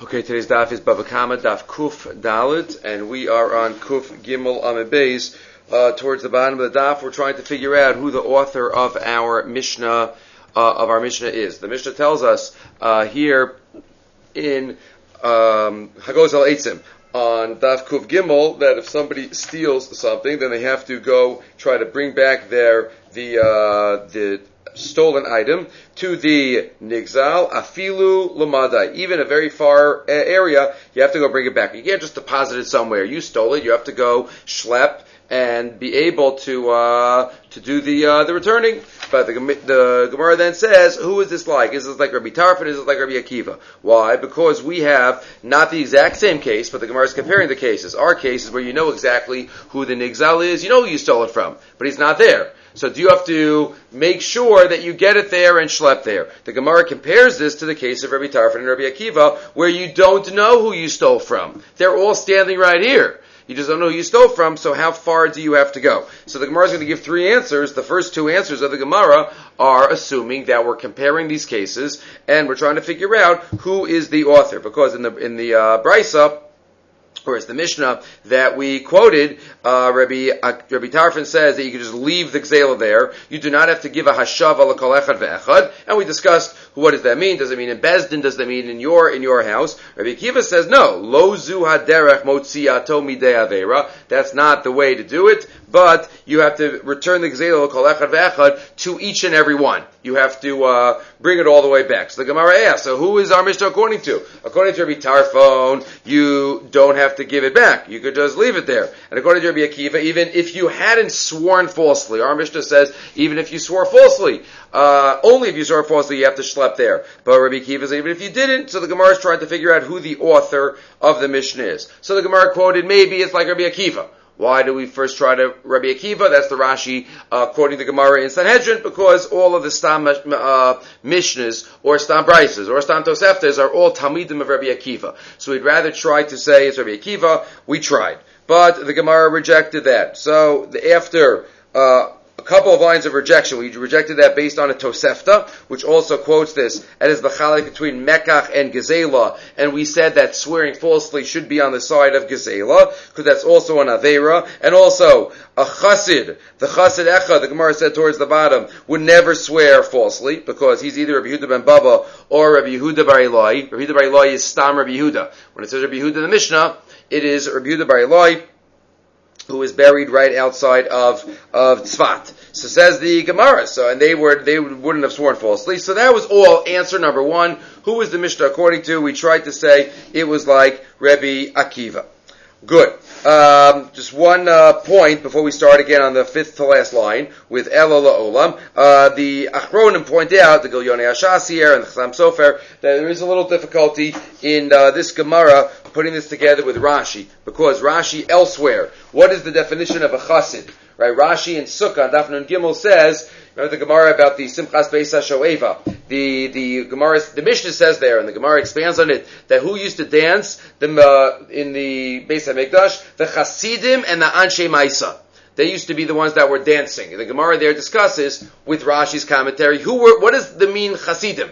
Okay, today's daf is Bava Kama, daf Kuf Dalit, and we are on Kuf Gimel Amid Uh, towards the bottom of the daf, we're trying to figure out who the author of our Mishnah, uh, of our Mishnah is. The Mishnah tells us uh, here in um, Hagoz al Eitzim on Daf Kuf Gimel that if somebody steals something, then they have to go try to bring back their the uh, the stolen item to the nigzal afilu lamadai. Even a very far area, you have to go bring it back. You can't just deposit it somewhere. You stole it. You have to go schlep and be able to uh, to do the uh, the returning. But the, the Gemara then says, who is this like? Is this like Rabbi Tarfon? Is this like Rabbi Akiva? Why? Because we have not the exact same case, but the Gemara is comparing the cases. Our case is where you know exactly who the nigzal is. You know who you stole it from, but he's not there. So do you have to make sure that you get it there and schlep there? The Gemara compares this to the case of Rabbi Tarfon and Rabbi Akiva, where you don't know who you stole from. They're all standing right here. You just don't know who you stole from, so how far do you have to go? So the Gemara is going to give three answers. The first two answers of the Gemara are assuming that we're comparing these cases and we're trying to figure out who is the author. Because in the, in the, uh, course, the Mishnah that we quoted, uh, Rabbi, uh, Rabbi Tarfon says that you can just leave the Gzela there. You do not have to give a hashav ala kol echad. And we discussed what does that mean? Does it mean in Bezdin? Does that mean in your, in your house? Rabbi Akiva says no. Lo zu haderech motziato midei. That's not the way to do it but you have to return the gzela kol echad ve'echad to each and every one. You have to uh, bring it all the way back. So the Gemara asks, so who is our Mishnah according to? According to Rabbi Tarfon, you don't have to give it back. You could just leave it there. And according to Rabbi Akiva, even if you hadn't sworn falsely, our Mishnah says, even if you swore falsely, uh, only if you swore falsely, you have to schlep there. But Rabbi Akiva says, even if you didn't, so the Gemara is trying to figure out who the author of the Mishnah is. So the Gemara quoted, maybe it's like Rabbi Akiva. Why do we first try to Rabbi Akiva? That's the Rashi uh, quoting the Gemara in Sanhedrin because all of the Stam uh, Mishnahs or Stam Brises or Stam Toseftas are all Talmidim of Rabbi Akiva. So we'd rather try to say it's Rabbi Akiva. We tried, but the Gemara rejected that. So the, after uh, couple of lines of rejection. We rejected that based on a Tosefta, which also quotes this as the chalik between Mekach and Gezela, and we said that swearing falsely should be on the side of Gezela, because that's also an Avera, and also a Chassid, the Chassid Echa, the Gemara said towards the bottom, would never swear falsely, because he's either Rabbi Yehuda ben Baba or Rabbi Yehuda bar Eloi. Rabbi Yehuda bar Eloi is Stam Rabbi Yehuda. When it says Rabbi Yehuda in the Mishnah, it is Rabbi Yehuda bar Eloi, who is buried right outside of of Tzfat. So says the Gemara. So and they were they wouldn't have sworn falsely. So that was all answer number one. Who was the Mishnah according to? We tried to say it was like Rebbe Akiva. Good. Um, just one uh, point before we start again on the fifth to last line with Ela Olam. Uh, the Achronim point out, the Gilyonei Ashasir and the Chasam Sofer, that there is a little difficulty in uh, this Gemara putting this together with Rashi, because Rashi elsewhere, what is the definition of a chassid? Right, Rashi in Sukkah, Dafnun Gimel says, remember the Gemara about the Simchas Beis Shoeva. The the Gemara, the Mishnah says there, and the Gemara expands on it that who used to dance the uh, in the Beis Hamikdash, the Chasidim and the Anshe Maisa. They used to be the ones that were dancing. The Gemara there discusses with Rashi's commentary who were what does the mean Chasidim?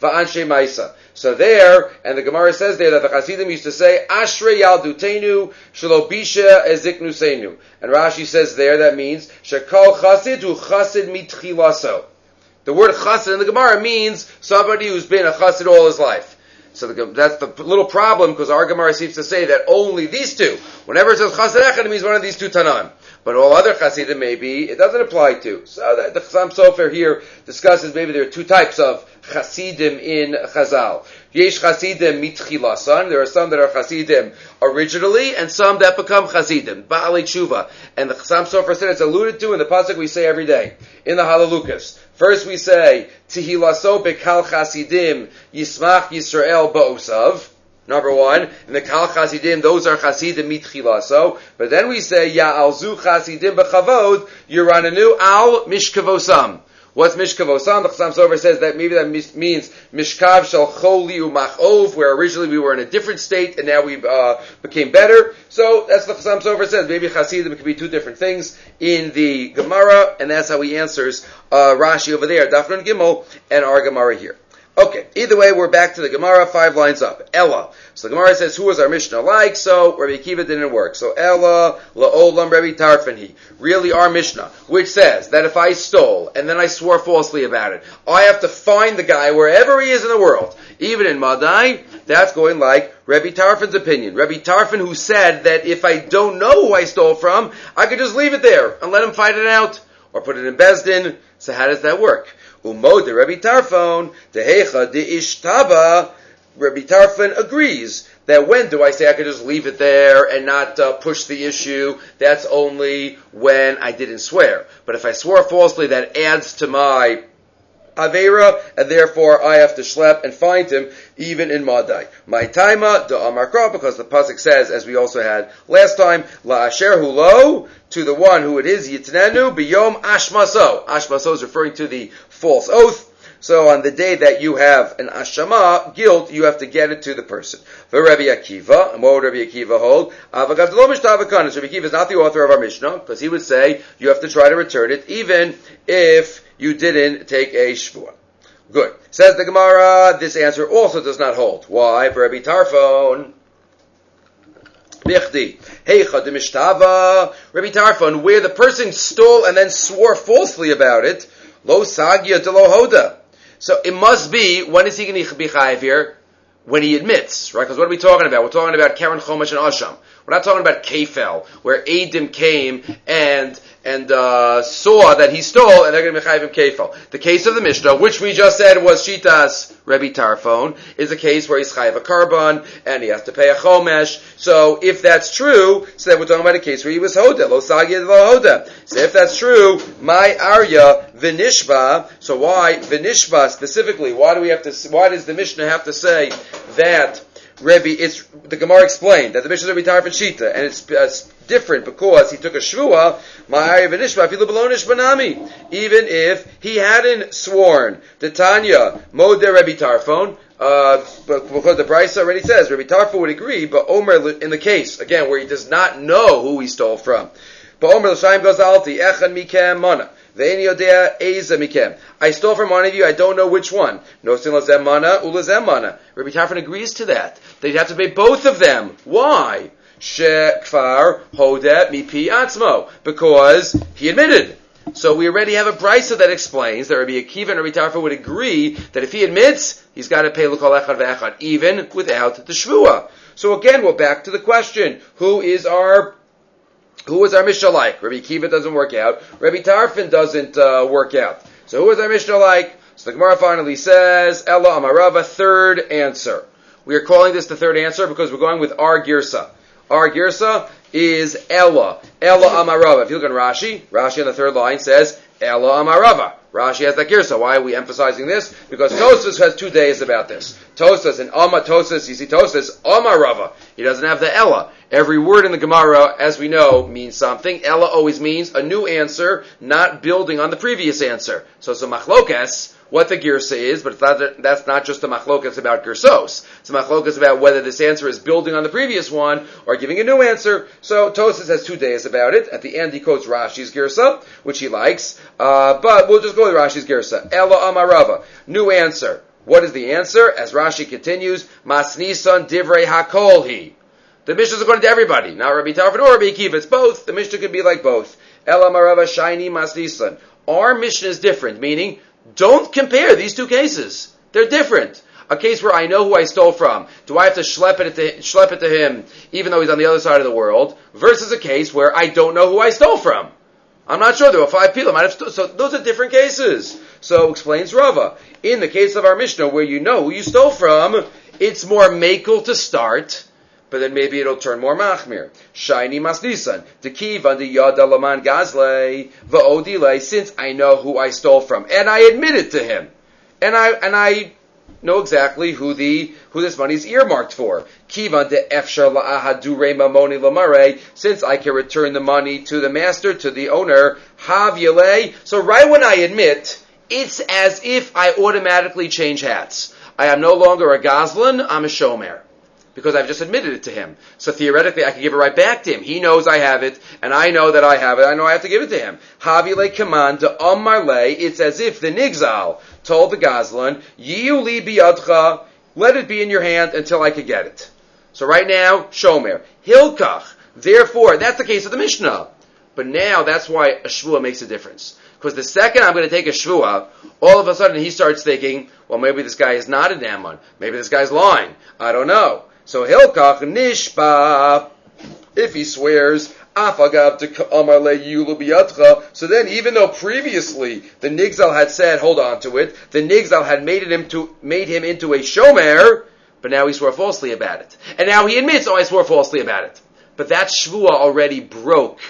Va'anshe Maisa. So there, and the Gemara says there that the Hasidim used to say, Ashre Yaldutenu Shalobisha Eziknu Seinu. And Rashi says there that means, Shekal Chasid hu Chasid mitchilaso. The word Chasid in the Gemara means somebody who's been a Chasid all his life. So the, that's the little problem because our Gemara seems to say that only these two. Whenever it says Chasid Echad, it means one of these two Tanam. But all other Chasidim maybe it doesn't apply to. So the, the Chasam Sofer here discusses maybe there are two types of Chasidim in Chazal. Yesh Chasidim mitchilasan. There are some that are Chasidim originally, and some that become Chasidim. Baalei Tshuva. And the Chasam Sofer said it's alluded to in the pasuk we say every day in the Halalukas. First we say Tihilaso bekal Chasidim Yismach Yisrael ba'osav. Number one, and the Kal Chasidim, those are Chasidim mitchilaso. But then we say, Ya'alzu Chasidim b'chavod, Yurananu al mishkavosam. What's Mishkavosam? The Chasam Sofer says that maybe that means Mishkav Shal Choli Umachov, where originally we were in a different state and now we uh, became better. So that's the Chasam Sofer says. Maybe Chasidim could be two different things in the Gemara, and that's how he answers uh, Rashi over there, Dafran Gimel, and our Gemara here. Okay, either way, we're back to the Gemara, five lines up. Ella. So the Gemara says, who was our Mishnah like? So Rabbi Akiva didn't work. So Ella, La'olam, Rabbi Tarfanhi. Really our Mishnah, which says that if I stole and then I swore falsely about it, I have to find the guy wherever he is in the world. Even in Madai, that's going like Rabbi Tarfon's opinion. Rabbi Tarfan who said that if I don't know who I stole from, I could just leave it there and let him find it out. Or put it in Bezdin. So how does that work? Umo de Rabbi Tarfon, de Hecha de Ishtaba, Rabbi Tarfon agrees that when do I say I could just leave it there and not uh, push the issue? That's only when I didn't swear. But if I swore falsely, that adds to my Avera, and therefore I have to schlep and find him even in Madai. My taima de Amarkra, because the pasuk says, as we also had last time, La Asher Hulo, to the one who it is Yitnenu biyom Ashmaso. Ashmaso is referring to the false oath. So on the day that you have an ashama, guilt, you have to get it to the person. For Rabbi Akiva, and what would Rabbi Akiva hold? Rabbi Akiva is not the author of our Mishnah, because he would say you have to try to return it, even if you didn't take a shvua. Good. Says the Gemara, this answer also does not hold. Why? For Rabbi Tarfon, Bichdi. Heicha de Mishtava. Rabbi Tarfon, where the person stole and then swore falsely about it, lo sagya de lo hoda. So it must be, when is he going to be chayiv here? When he admits, right? Because what are we talking about? We're talking about Karen Chomash and Asham. We're not talking about Kefel, where Adim came and and uh, saw that he stole, and they're going to be him kefal. The case of the Mishnah, which we just said was Shitas Rebbe Tarfon, is a case where he's chayiv a korban and he has to pay a chomesh. So if that's true, so then we're talking about a case where he was hoda, lo sagid lo hoda. So if that's true, my arya vinishba. So why vinishba specifically? Why do we have to? Why does the Mishnah have to say that? Rebbe, it's the Gemara explained that the Mishnah is Rebbe Tarfon Shita, and it's, uh, different because he took a shvua, even if he hadn't sworn. The Tanya, Mode Rebbe Tarfon, uh, because the Bryce already says Rebbe Tarfon would agree, but Omer in the case again where he does not know who he stole from. But Omer l'shaim goes alti echan mikem mana. I stole from one of you, I don't know which one. No sin mana, ulazem mana. Rabbi Tarfon agrees to that. You have to pay both of them. Why? Shekfar hodet mipi atzmo. Because he admitted. So we already have a brisa that explains that Rabbi Akiva and Rabbi Tarfon would agree that if he admits, he's got to pay l'kol echad ve'echad, even without the shvua. So again, we're back to the question: Who is our who is our Mishnah like? Rabbi Kiva doesn't work out. Rabbi Tarfon doesn't uh, work out. So who is our Mishnah like? So the Gemara finally says, Ella Amarava, third answer. We are calling this the third answer because we're going with our girsa. Our girsa is Ella. Ella Amarava. If you look at Rashi, Rashi on the third line says Ella Amarava. Rashi has that girsa. Why are we emphasizing this? Because Tosas has two days about this. Tosas and Amma Tosas, you see Tosas, Amarava. He doesn't have the Ella. Every word in the Gemara, as we know, means something. Ella always means a new answer, not building on the previous answer. So a machlokas, what the girsa is, but not, that's not just a machlokas about girsos. It's a machlokas about whether this answer is building on the previous one or giving a new answer. So Tosis has two days about it. At the end, he quotes Rashi's girsa, which he likes, uh, but we'll just go with Rashi's girsa. Ella amarava, new answer. What is the answer? As Rashi continues, Masnisan divrei hakolhi. The Mishnah is according to everybody, not Rabbi Tarfon or Rabbi Akiva. It's both. The Mishnah could be like both. Ela Marava Shaini Masnisan. Our Mishnah is different, meaning don't compare these two cases. They're different. A case where I know who I stole from. Do I have to schlep it to, schlep it to him even though he's on the other side of the world? Versus a case where I don't know who I stole from. I'm not sure. There were five people. Might have st- so those are different cases. So explains Rava. In the case of our Mishnah, where you know who you stole from, it's more makel to start but then maybe it'll turn more machmir. Shiny masnisan. The kiva the yada laman gazle va'odile. Since I know who I stole from, and I admit it to him, and I and I know exactly who the who this money is earmarked for. Kiva de efshar la'ahadure mamoni lamare. Since I can return the money to the master to the owner, hav So right when I admit, it's as if I automatically change hats. I am no longer a gazlan. I'm a shomer because I've just admitted it to him. So theoretically, I can give it right back to him. He knows I have it, and I know that I have it. I know I have to give it to him. Havile command to um, Amarle, it's as if the Nigzal told the Gazlan, Yiuli biyadcha, let it be in your hand until I could get it. So right now, Shomer. Hilkach. Therefore, that's the case of the Mishnah. But now that's why a shvua makes a difference. Because the second I'm going to take a shvua, all of a sudden he starts thinking, well, maybe this guy is not a Naman. Maybe this guy's lying. I don't know. So Hilkach nishba. If he swears, so then, even though previously the Nigzal had said, hold on to it, the Nigzal had made, it into, made him into a shomer, but now he swore falsely about it. And now he admits, oh, I swore falsely about it. But that shvua already broke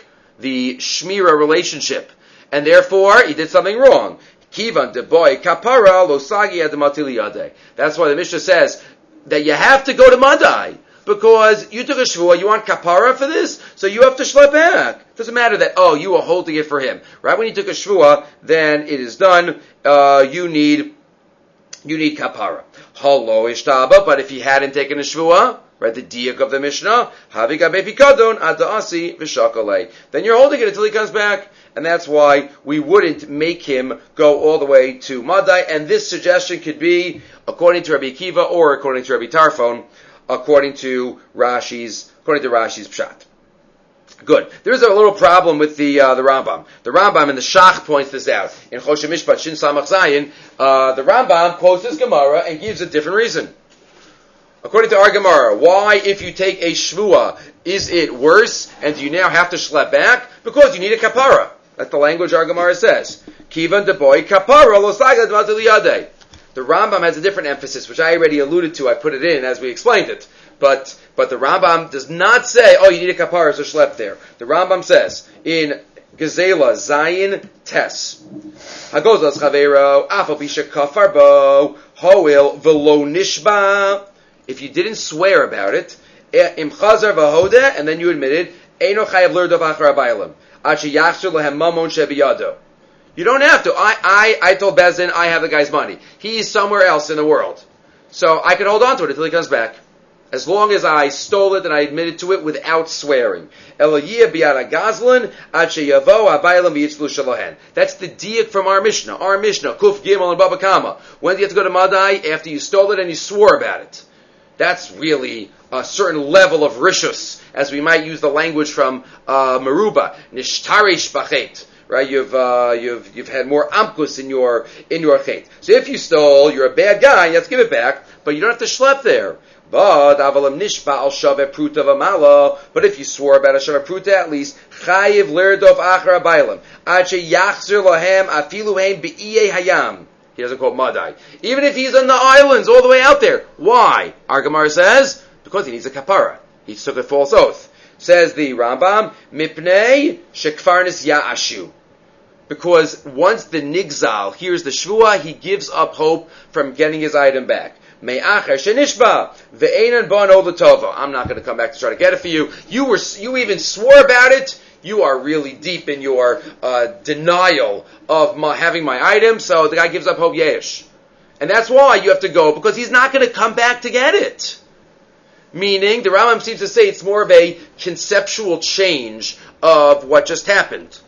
the shmira relationship. And therefore, he did something wrong. Kivan de boy kapara losagi That's why the Mishnah says that you have to go to Madai because you took a shvua, you want kapara for this, so you have to schlep back. Doesn't matter that oh you are holding it for him, right? When you took a shvua, then it is done. Uh, you need you need kapara. Halo ishtaba, but if he hadn't taken a shvua, right, the diak of the Mishnah, pikadon. Then you're holding it until he comes back, and that's why we wouldn't make him go all the way to Madai. And this suggestion could be according to Rabbi Kiva or according to Rabbi Tarfon according to Rashi's according to Rashi's pshat. Good. There's a little problem with the uh, the Rambam. The Rambam and the Shach points this out in Choshen Mishpat Shin Samach Zayin. Uh, the Rambam quotes this Gemara and gives a different reason. According to our Gemara, why, if you take a shvua, is it worse, and do you now have to schlep back? Because you need a kapara. That's the language our Gemara says. Kivan de boy kapara lo the Rambam has a different emphasis, which I already alluded to. I put it in as we explained it. But, but the Rambam does not say, oh, you need a kapara, so schlep there. The Rambam says, in Gazela Zayin Tes. Hagozas Chavero, Afabisha Kafarbo, Hoil Velo Nishba. If you didn't swear about it, eh, Im Chazar Vahoda, and then you admitted, Eino Chayav Lerdov Achar. Achi Yachsur Lehem Mamon Shebiyado. You don't have to. I, I, I told Bezin I have the guy's money. He's somewhere else in the world. So I can hold on to it until he comes back. As long as I stole it and I admitted to it without swearing. That's the diak from our Mishnah. Our Mishnah, Kuf Gimel and Baba Kama. When do you have to go to Madai? After you stole it and you swore about it. That's really a certain level of rishus, as we might use the language from uh, Maruba. Nishtarish bachet right? You've uh, you've you've had more amkus in your in your chait. So if you stole, you're a bad guy. You have to give it back, but you don't have to schlep there. But avalam nishba al shave pruta. But if you swore about a shave pruta, at least chayiv lerdov achar abaylam ache yachzer lahem afilu heim be'iye hayam. He doesn't quote Madai. Even if he's on the islands, all the way out there. Why? Argamar says because he needs a kapara. He took a false oath. Says the Rambam, Mipnei Shekfarnis Ya'ashu because once the nigzal hears the shvua, he gives up hope from getting his item back. Me'acher shenishba ve'enan bon olatova. I'm not going to come back to try to get it for you. You were, you even swore about it. You are really deep in your uh, denial of my, having my item. So the guy gives up hope. Yesh, and that's why you have to go because he's not going to come back to get it. Meaning, the Rambam seems to say it's more of a conceptual change of what just happened.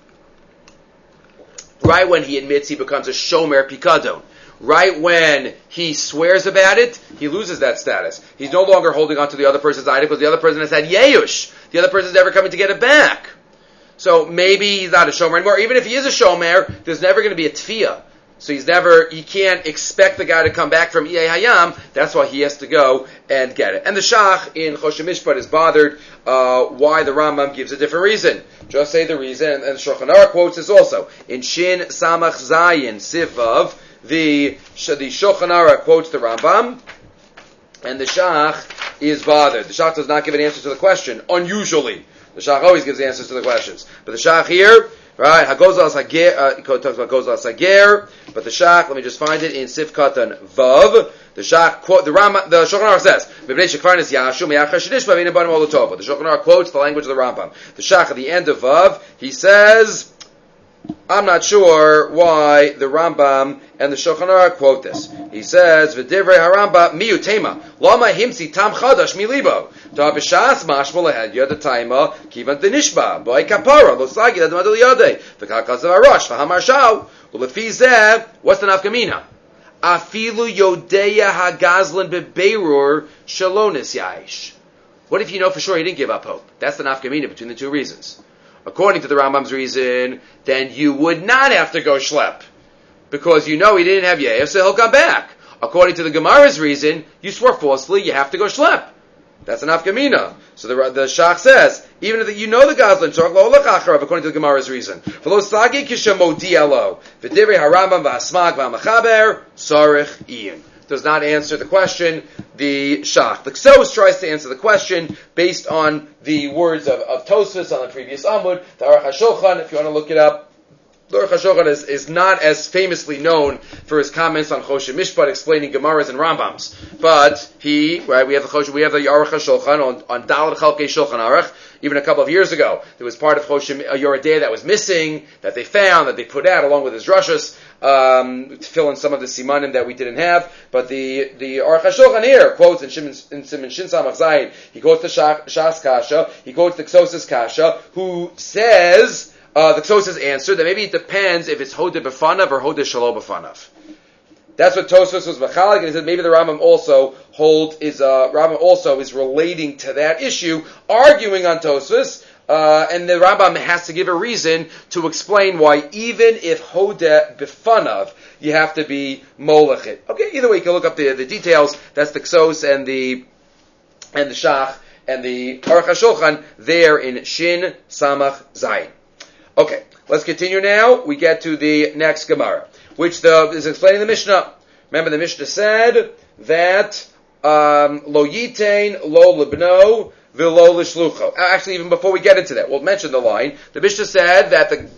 Right when he admits he becomes a shomer pikadon. Right when he swears about it, he loses that status. He's no longer holding on to the other person's item because the other person has had yeush. The other person's never coming to get it back. So maybe he's not a shomer anymore. Even if he is a shomer, there's never going to be a tfiyah. So he's never, he can't expect the guy to come back from Iye Hayam. That's why he has to go and get it. And the Shach in Choshen Mishpat is bothered uh, why the Rambam gives a different reason. Just say the reason, and the Shulchan Aruch quotes this also in Shin Samach Zayin Sivav. The the Shulchan Aruch quotes the Rambam, and the Shach is bothered. The Shach does not give an answer to the question. Unusually, the Shach always gives the answers to the questions, but the Shach here Right, Hagozal Sager, uh, talks about Gozal Sager, but the Shach, let me just find it in Sifkatan Vav. The Shach quote, the Rambam, the Shulchan Aruch says, "Mibnei Shekvarnis Yashu Meyachar Shedish Bavina Banim Olotova." The Shulchan Aruch quotes the language of the Rambam. The Shach at the end of Vav, he says, I'm not sure why the Rambam and the Shulchan Aruch quote this. He says, "V'divrei haramba miyutema lama himsi tam chadash milibo ta b'shas mashmol lehed yad taima kivan denishba boy kapara lo sagi ladam adol yade v'kakaz arash v'hamar shau ulefi zeh what's the nafkamina? Afilu yodeya hagazlan bebeirur shalonis yaish. What if you know for sure he didn't give up hope? That's the nafkamina between the two reasons. According to the Rambam's reason, then you would not have to go schlep. Because you know he didn't have Yev, so he'll come back. According to the Gemara's reason, you swore falsely, you have to go schlep. That's an afkamina. So the, the Shach says, even if you know the acharav, according to the Gemara's reason. Does not answer the question. The Shach. The Ksos tries to answer the question based on the words of, of Tosfos on the previous Amud, the Aruch HaShulchan, if you want to look it up, Aruch HaShulchan is, is not as famously known for his comments on Choshen Mishpat explaining Gemaras and Rambams. But he, right, we have the Choshen, we have the Aruch HaShulchan on, on Dalet Chalkei Shulchan Aruch, even a couple of years ago. There was part of Choshen uh, Yoredeh that was missing, that they found, that they put out along with his Rushas, um, to fill in some of the simanim that we didn't have. But the, the Aruch HaShulchan here quotes in Shimon, in Simon Shin Zayin, he quotes the Shas Kasha, he quotes the Ksosis Kasha, who says, uh, the Tosfos answered that maybe it depends if it's Hoda Befanav or Hoda Shalom Befanav. That's what Tosfos was machalik, and he said maybe the Rambam also hold is uh, Rambam also is relating to that issue, arguing on Tosfos, uh, and the Rambam has to give a reason to explain why even if Hoda Befanav, you have to be Molechit. Okay, either way, you can look up the, the details. That's the Ksos and the and the Shach and the Aruch HaShulchan there in Shin Samach Zayin. Okay, let's continue now. We get to the next Gemara, which the, is explaining the Mishnah. Remember, the Mishnah said that um, lo yitain lo libno v'lo lishlucho. Actually, even before we get into that, we'll mention the line. The Mishnah said that the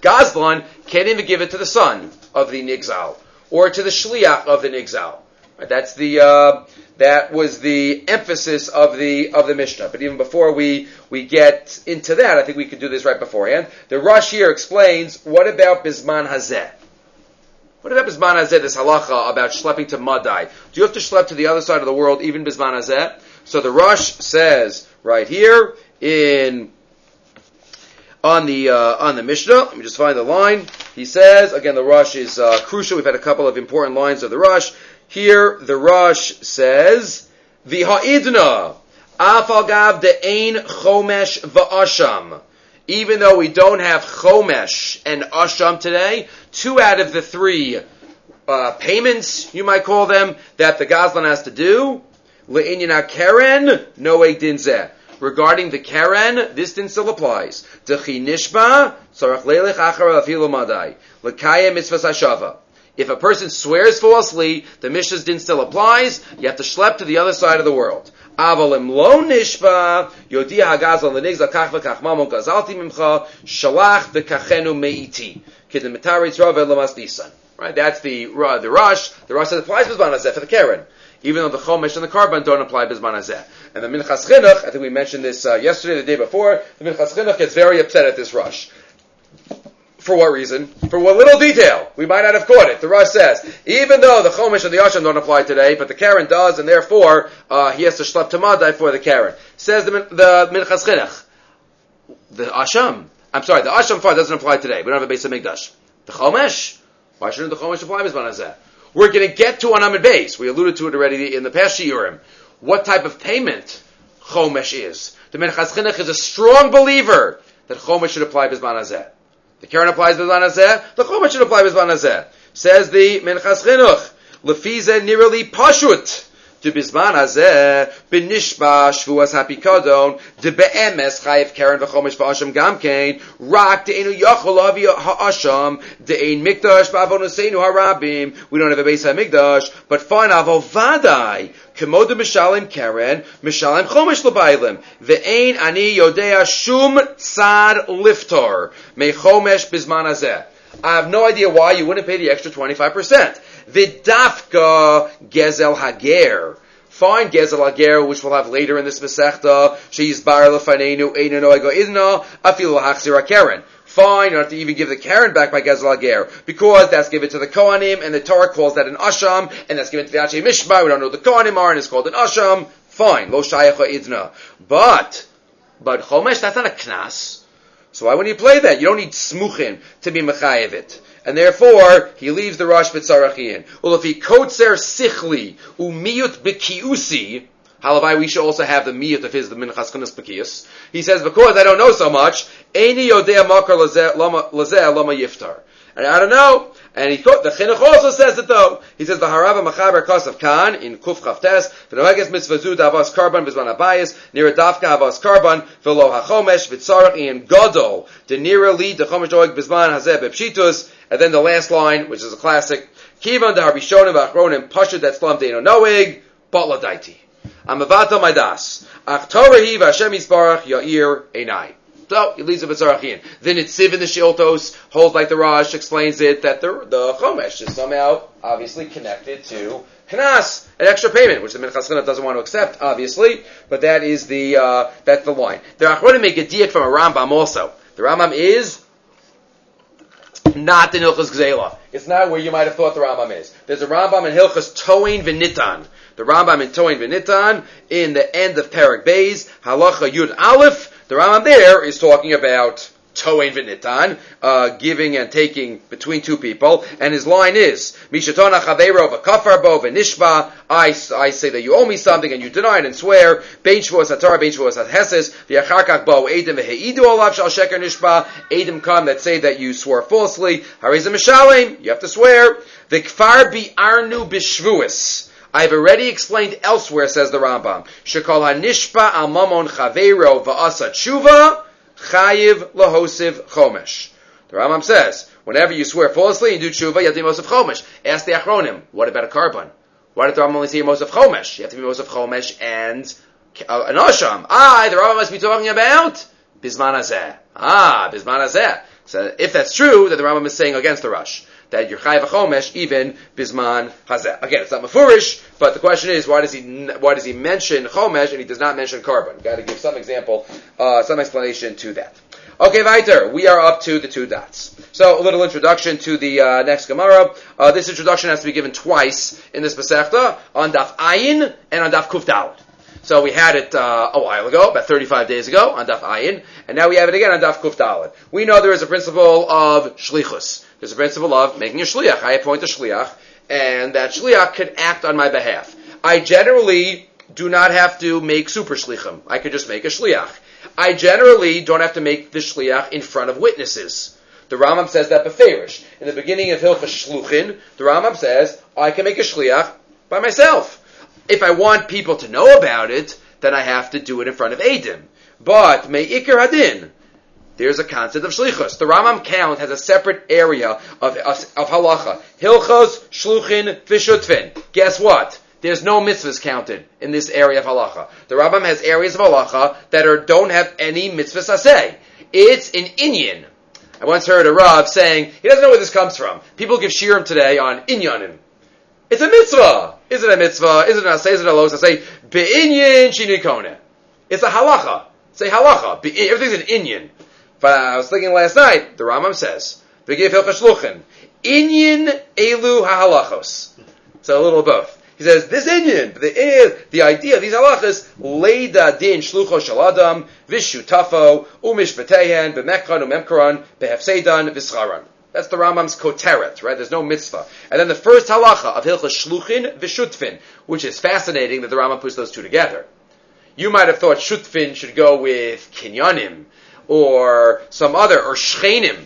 Gazlan can't even give it to the son of the Nigzal or to the Shliach of the Nigzal. That's the uh, that was the emphasis of the of the Mishnah. But even before we we get into that, I think we could do this right beforehand. The Rosh here explains what about Bisman Hazeh. What about Bisman Hazeh? This halacha about schlepping to Madai. Do you have to schlep to the other side of the world, even Bisman Hazeh? So the Rosh says right here in on the uh, on the Mishnah. Let me just find the line. He says again, the Rosh is uh, crucial. We've had a couple of important lines of the Rosh. Here, the Rosh says, the ha'idna, afal de ein chomesh va'asham. Even though we don't have chomesh and asham today, two out of the three uh, payments, you might call them, that the Gazlan has to do, le'inyana keren, no dinzeh. Regarding the keren, this din still applies. Dechi nishba, tzarach leilech achar afilu madai. Mitzvah sashava. If a person swears falsely, the Mishnah's din still applies. You have to schlep to the other side of the world. Avalim lo nishba, yodia hagazal lenigza kach v'kach mamon gazalti mimcha, shalach v'kachenu meiti. Kidin metaritz rav elamas nisan. Right, that's the uh, the Rosh. The Rosh says applies bizman hazeh for the keren, even though the chomesh and the korban don't apply bizman hazeh. And the minchas chinuch, I think we mentioned this uh, yesterday, the day before. The minchas chinuch gets very upset at this Rosh. For what reason? For what little detail? We might not have caught it. The Rosh says, even though the Chomish and the Asham don't apply today, but the Karen does, and therefore, uh, he has to shlep Tamadai for the Karen. Says the, the Minchas Chinuch. The Asham. I'm sorry, the Asham part doesn't apply today. We don't have a base of Mikdash. The Chomesh? Why shouldn't the Chomesh apply Mizman? We're going to get to an Amid base. We alluded to it already in the past Shiurim. What type of payment Chomesh is? The Minchas Chinuch is a strong believer that Chomesh should apply Hazeh. The Karen applies Bizman Hazeh, the Chomet should apply Bizman Hazeh. Says the Minchas Chinuch, Lefize nirali pashut. Benishba Shvuas Chayiv Karen V'chomesh V'asham Gamkein, Rak Yachol Avi Ha'asham, Mikdash Harabim, we don't have a base Mikdash, but fine Avovadai, Kemoda Mishalim Mishalim Ve'ein Ani Yodea Shum Chomesh Bizman. I have no idea why you wouldn't pay the extra 25%. Vidafka Gezel Hager. Fine Gezel Hager, which we'll have later in this Masechta. She's Bar Lefanenu Einu Noego Idna, Afilu Hachzira Karen fine, you don't have to even give the Karen back by Gezel Ager, because that's given to the Kohanim, and the Torah calls that an Asham, and that's given to the Ache Mishma, we don't know the Kohanim are, and it's called an Asham, fine, Lo Shayacha Idna. But, but Chomesh, that's not a Knas. So why wouldn't you play that? You don't need Smuchin to be Mechayev it. And therefore he leaves the Rosh B'tzarachian. Well, if he kotzer sichli umiyut b'kiusi, Halavai, we should also have the miyut of his, the minchas kunas b'kius. He says, because I don't know so much, eini yodea makar lama yiftar. And I don't know. And he, thought the chinuch also says it though. He says the harava machaber of Khan in kuf chavtes v'noeges mitzvah zu davos karban b'zman abayis nira dafka havos karban v'lo hachomesh v'tzarach in de nira li de chomesh doeg b'zman hazeh b'pshitus and then the last line which is a classic kivan de harbishonim v'achronim pashut that slam deino noeg batla daiti. Amavato maidas. Ach Torah hi v'Hashem yisbarach ya'ir einai. So leaves it with Zarachin. Then it's Siv in the Shiltos holds like the Raj explains it that the the Chomesh is somehow obviously connected to Knas, an extra payment, which the Minchas doesn't want to accept, obviously, but that is the uh, that's the line. The Achronim make a diet from a Rambam also. The Rambam is not in Hilchas Gzela. It's not where you might have thought the Rambam is. There's a Rambam in Hilchas Toin Vinitan. The Rambam in Toin Vinitan in the end of Parak Beis Halacha Yud Aleph the Rambam there is talking about Toin v'nitan, uh, giving and taking between two people, and his line is, Mishatona chaveiro v'kafarbo v'nishba, I, I say that you owe me something and you deny it and swear, Bein shvuas hatara, bein shvuas hatheses, v'yacharkak bo edim v'heidu olav shal sheker nishba, edim come that say that you swore falsely, harizim mishalim, you have to swear, v'kfar arnu b'shvuas, I've already explained elsewhere, says the Rambam. Shekol hanishpa al mamon chaveiro va'asa tshuva chayiv lahosiv chomesh. The Rambam says, whenever you swear falsely and do tshuva, you have to be Mosef Chomesh. Ask the Achronim, what about a korban? Why did the Rambam only say Mosef Chomesh? You have to be Mosef Chomesh and uh, an. Ah, the Rambam must be talking about Bisman Azeh. Ah, Bisman Azeh. So if that's true, then the Rambam is saying against the Rosh that you're chayiv chomesh even bisman hazeh. Again, it's not mafurish, but the question is why does he why does he mention chomesh and he does not mention korban? Got to give some example, uh, some explanation to that. Okay, weiter. We are up to the two dots. So, a little introduction to the uh, next Gemara. Uh, this introduction has to be given twice in this Masechta, on Daf Ayin and on Daf Kuf. So we had it uh, a while ago, about 35 days ago, on Daf Ayin, and now we have it again on Daf Kuf. We know there is a principle of shlichus. There's a principle of making a shliach. I appoint a shliach, and that shliach can act on my behalf. I generally do not have to make super shlichim. I could just make a shliach. I generally don't have to make the shliach in front of witnesses. The Rambam says that beferish. In the beginning of Hilchas Shluchin, the Rambam says, I can make a shliach by myself. If I want people to know about it, then I have to do it in front of Adim. But, me ikir hadin, there's a concept of shlichus. The Rambam count has a separate area of, of, of halacha. Hilchos, shluchin, v'shutfin. Guess what? There's no mitzvahs counted in this area of halacha. The Rambam has areas of halacha that are, don't have any mitzvahs asay. It's an inyan. I once heard a Rav saying, he doesn't know where this comes from. People give shirim today on inyanim. It's a mitzvah. Is it a mitzvah? Is it a say? Is it a los? I say, be'inyan shinikone. It's a halacha. Say halacha. Everything's an inyan. But I was thinking last night, the Rambam says, V'giv hilchashluchin, inyan elu ha'halachos. So a little of both. He says, this inyan, the, the idea of these halachas, leida din shlucho shaladam, vishutafo, umishvatehen, b'mekran umemkaran, behefsedan, vischaran. That's the Rambam's koteret, right? There's no mitzvah. And then the first halacha of Hilchas Shluchin v'Shutfin, which is fascinating that the Rambam puts those two together. You might have thought Shutfin should go with Kinyanim, or some other, or Shchenim.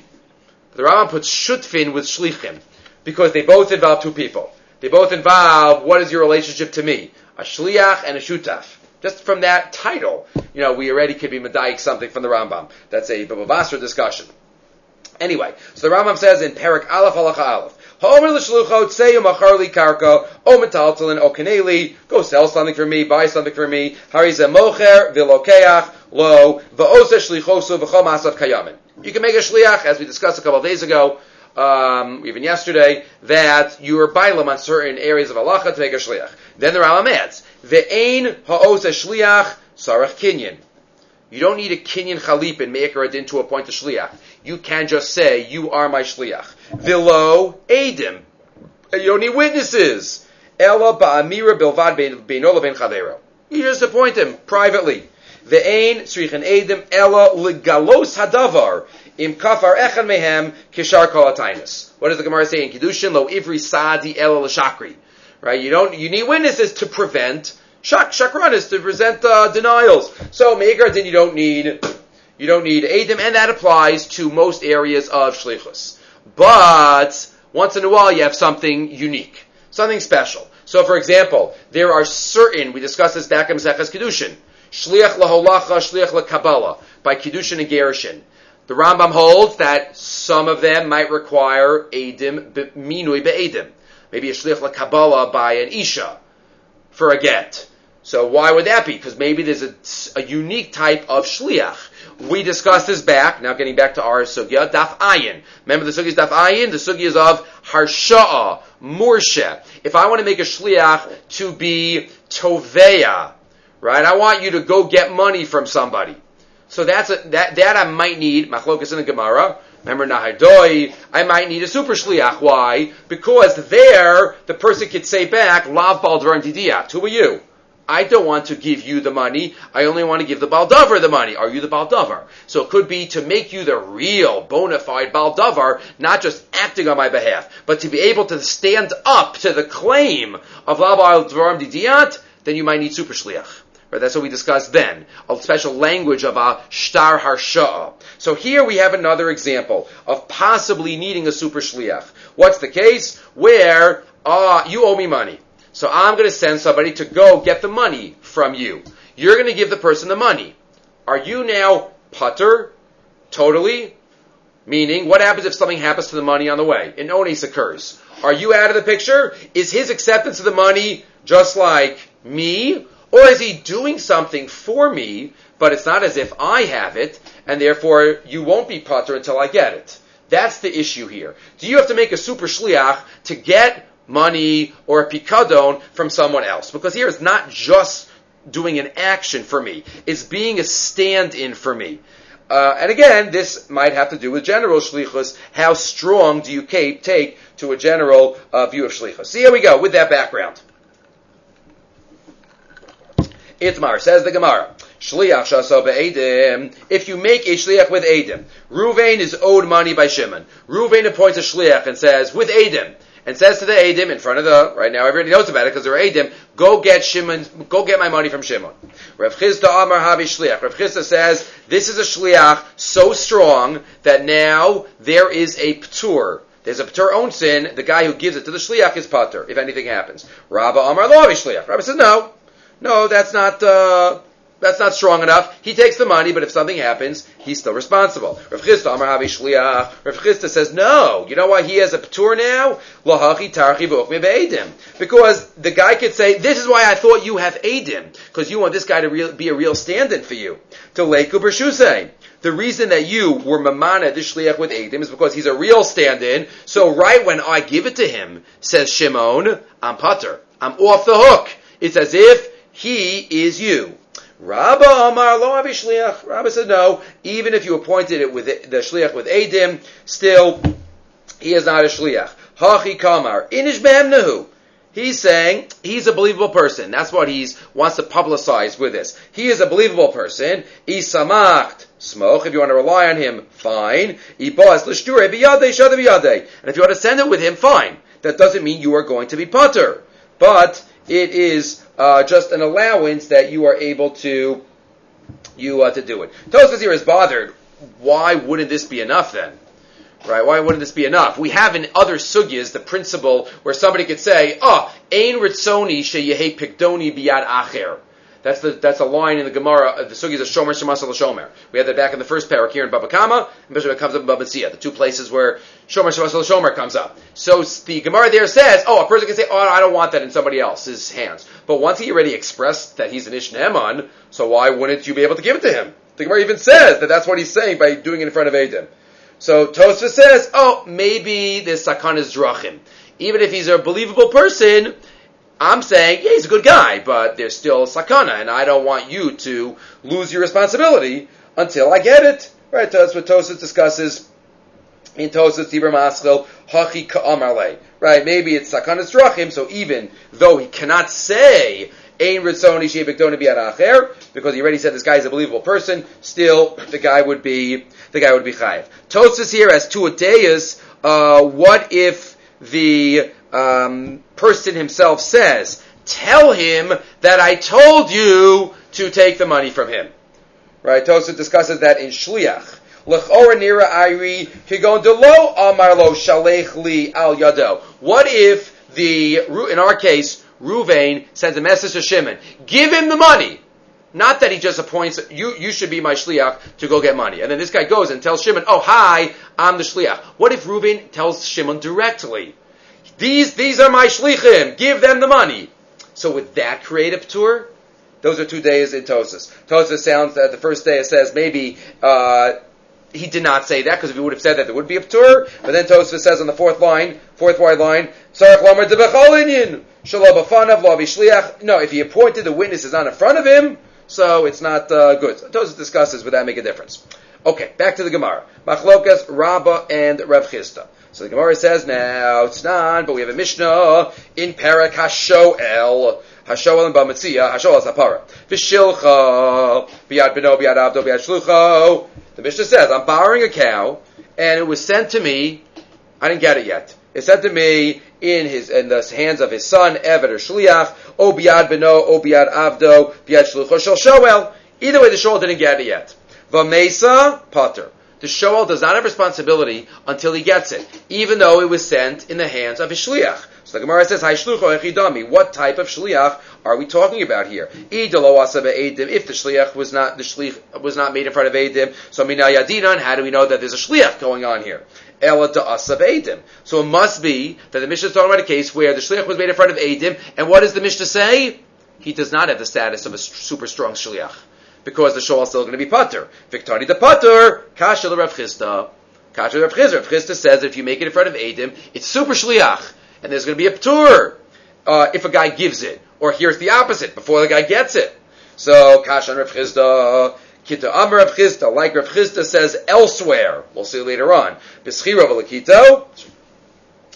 The Rambam puts Shutfin with Shlichim, because they both involve two people. They both involve what is your relationship to me? A Shliach and a Shutaf. Just from that title, you know, we already could be Madaik something from the Rambam. That's a Babavasra discussion. Anyway, so the Rambam says in Perak Aleph Halacha Aleph, Homer l'shluchot seyu macharli karko o metaltalin o kaneli. Go sell something for me, buy something for me. Harize mocher v'lokeach lo v'ose shlichosu v'chom asav kayamin. You can make a shliach, as we discussed a couple of days ago, um, even yesterday, that you are bailam on certain areas of halacha to make a shliach. Then the Rambam adds, ve'ein ha'ose shliach sarach kinyan. You don't need a kinyan chalip and make adin to appoint a shliach. You can just say, you are my shliach. Vilo edim. You don't need witnesses. Ella ba'amira bilvad beinola ben chavero. You just appoint him privately. Ve'ein tzrichen edim ela legalos hadavar im kafar echan mehem kishar kol What does the Gemara say in Kiddushin? Lo ivri sadi ela l'shakri. Right? You don't. You need witnesses to prevent shak shakranis to present uh, denials. So megar din you don't need. You don't need edim, and that applies to most areas of shlichus. But once in a while, you have something unique, something special. So, for example, there are certain. We discussed this back in Maseches Kiddushin. Shliach laholacha, shliach lakabala by Kiddushin and Gerushin. The Rambam holds that some of them might require edim minui be'edim. Maybe a shliach Kabbalah by an isha for a get. So why would that be? Because maybe there's a, a, unique type of shliach. We discussed this back, now getting back to our sugya, daf ayin. Remember the sugya is daf ayin? The sugya is of harsha'a, murshe. If I want to make a shliach to be toveya, right? I want you to go get money from somebody. So that's a, that that I might need machlokas in the Gemara. Remember Nahadoi, I might need a super shliach. Why? Because there the person could say back, Lav Baldvar and Didiyat. Who are you? I don't want to give you the money. I only want to give the Baldavar the money. Are you the Baldavar? So it could be to make you the real bona fide Baldavar, not just acting on my behalf, but to be able to stand up to the claim of Lav Baldvar and Didiyat, then you might need super shliach. Right, that's what we discussed then. A special language of a shtar harsha. So here we have another example of possibly needing a super shliach. What's the case? Where uh, you owe me money. So I'm going to send somebody to go get the money from you. You're going to give the person the money. Are you now putter? Totally? Meaning, what happens if something happens to the money on the way? An ones occurs. Are you out of the picture? Is his acceptance of the money just like me? Or is he doing something for me, but it's not as if I have it, and therefore you won't be putter until I get it? That's the issue here. Do you have to make a super shliach to get money or a pikadon from someone else? Because here it's not just doing an action for me. It's being a stand-in for me. Uh, and again, this might have to do with general shlichus. How strong do you take to a general uh, view of shlichus? So here we go with that background. Itmar says the Gemara. Shliach. If you make a shliach with edim, Ruvain is owed money by Shimon. Ruvain appoints a shliach and says, with edim, and says to the edim in front of the, right now everybody knows about it because they're edim, go get Shimon, go get my money from Shimon. Rav Chisda Amar Havi Shliach. Rav Chisda says, this is a shliach so strong that now there is a ptur, there's a ptur own sin. The guy who gives it to the shliach is pater if anything happens. Rabba Amar Lo Shliach. Rabba says no. No, that's not. Uh, that's not strong enough. He takes the money, but if something happens, he's still responsible. Rav Chisda Amar Havi Shliach. Rav Chisda says, no. You know why he has a ptur now? Because the guy could say, this is why I thought you have edim. Because you want this guy to real, be a real stand-in for you. To Bershusei. The reason that you were mamana this shliach with edim is because he's a real stand-in. So right when I give it to him, says Shimon, I'm putter. I'm off the hook. It's as if he is you. Rabba Amar Lo Avi Shliach. Rabba said no. Even if you appointed it with the Shliach with Adim, still he is not a Shliach. Hachi Kamar Inish Nahu. He's saying he's a believable person. That's what he wants to publicize with this. He is a believable person. Isamacht smoke. If you want to rely on him, fine. Ibas l'shture biyadei shada biyadei. And if you want to send it with him, fine. That doesn't mean you are going to be putter, but it is uh, just an allowance that you are able to you uh, to do it. Tosfos here is bothered. Why wouldn't this be enough then? Right? Why wouldn't this be enough? We have in other sugyas the principle where somebody could say, "Oh, ein ritzoni sheyehe pikdoni biyad acher." That's the that's a line in the Gemara. Of the sugi is a shomer shemasal shomer. We had that back in the first parak here in Baba Kama, and Bishop comes up in Baba Tzia, the two places where shomer shemasal shomer comes up. So the Gemara there says, oh, a person can say, oh, I don't want that in somebody else's hands. But once he already expressed that he's an ish Ishneman, so why wouldn't you be able to give it to him? The Gemara even says that that's what he's saying by doing it in front of Adam. So Tosfos says, oh, maybe this sakan is drachim. Even if he's a believable person, I'm saying, yeah, he's a good guy, but there's still sakana, and I don't want you to lose your responsibility until I get it. Right? That's what Tosfos discusses in Tosfos Tibur Maschil Hachi Ka'amarle. Right? Maybe it's sakanas drachim, so even though he cannot say Ein Ritzoni Shebekdona Biaracher, because he already said this guy is a believable person, still the guy would be the guy would be chayiv. Tosas here as to Ateus, uh, what if the um, person himself says, tell him that I told you to take the money from him. Right? Tosas discusses that in Shliach. What if the, in our case, Ruvain sends a message to Shimon, give him the money. Not that he just appoints, you, you should be my shliach to go get money. And then this guy goes and tells Shimon, oh, hi, I'm the shliach. What if Ruvain tells Shimon directly, these, these are my shlichim, give them the money. So would that create a tour? Those are two days in Tosfos. Tosfos sounds that the first day it says maybe, uh, he did not say that because if he would have said that, there would be a tour. But then Tosfos says on the fourth line, fourth wide line, Sarach Lomer Debecholinian, Shalom Afanav Lavi Shliach. No, if he appointed the witnesses on in front of him, so it's not uh, good. So Tosfos discusses would that make a difference. Okay, back to the Gemara. Machlokas, Rabba, and Rav Chisda. So the Gemara says now it's not, but we have a Mishnah in Parak Hashoel. Hashoel and Bamatzia, Hashoel is Hapara. Vishilcha, Biad Beno, Biad Abdo, Biad Shlucho. The Mishnah says, I'm borrowing a cow, and it was sent to me, I didn't get it yet. It's sent to me in his in the hands of his son, Eved or Shliach, oh, O Biad Beno, oh, O Biad Avdo, Biad Shlucho Shel Shoel. Either way, the Shoel didn't get it yet. Vamesa, Potter. The Shoel does not have responsibility until he gets it, even though it was sent in the hands of his Shliach. So the Gemara says, What type of shliach are we talking about here? If the shliach was not the shliach was not made in front of edim, so mina yadinan. How do we know that there's a shliach going on here? So it must be that the Mishnah is talking about a case where the shliach was made in front of edim, and what does the Mishnah say? He does not have the status of a super strong shliach because the shul is still going to be putter. Victani the putter, kasha Rav Chisda. Kasha Rav Chisda. Rav Chisda says that if you make it in front of edim, it's super shliach and there's going to be a ptur uh, if a guy gives it. Or here's the opposite, before the guy gets it. So, Kashan Rav Chisda, Kita Amr Rav Chisda, like Rav Chisda says elsewhere, we'll see later on, v'lakito,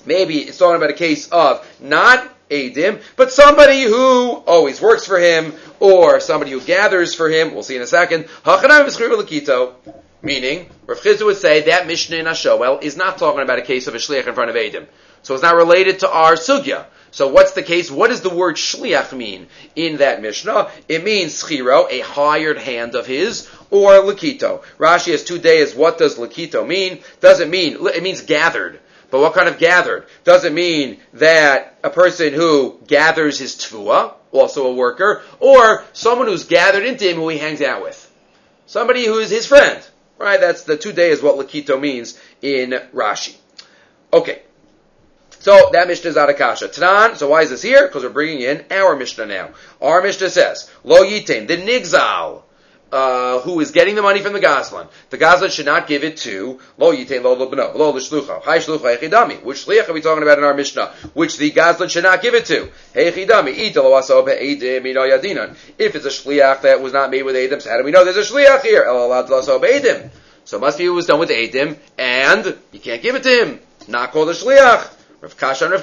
maybe it's talking about a case of not Adim, but somebody who always works for him, or somebody who gathers for him, we'll see in a second, Meaning, Rav Chisda would say that Mishnah in Ashowel is not talking about a case of a shliach in front of Adim. So it's not related to our sugya. So what's the case? What does the word shliach mean in that Mishnah? It means schiro, a hired hand of his, or lakito. Rashi has two days. What does lakito mean? Doesn't mean, it means gathered. But what kind of gathered? Doesn't mean that a person who gathers his tvua, also a worker, or someone who's gathered into him who he hangs out with. Somebody who is his friend. Right? That's the two day is what lakito means in Rashi. Okay. So that Mishnah is out of kasha. Tanan, so why is this here? Because we're bringing in our Mishnah now. Our Mishnah says, Lo yitain, the nigzal, uh, who is getting the money from the Gazlan. The Gazlan should not give it to Lo yitain Lo Lobno, Lo L'shlucha, Hai Shlucha Echidami. Which Shliach are we talking about in our Mishnah? Which the Gazlan should not give it to. Echidami, Aso Yadinan. If it's a Shliach that was not made with so how do we know there's a Shliach here? El Alad Lo Be'edim. So it must be it was done with Edim, and you can't give it to him. Not called a Shliach. Rav Kasha and Rav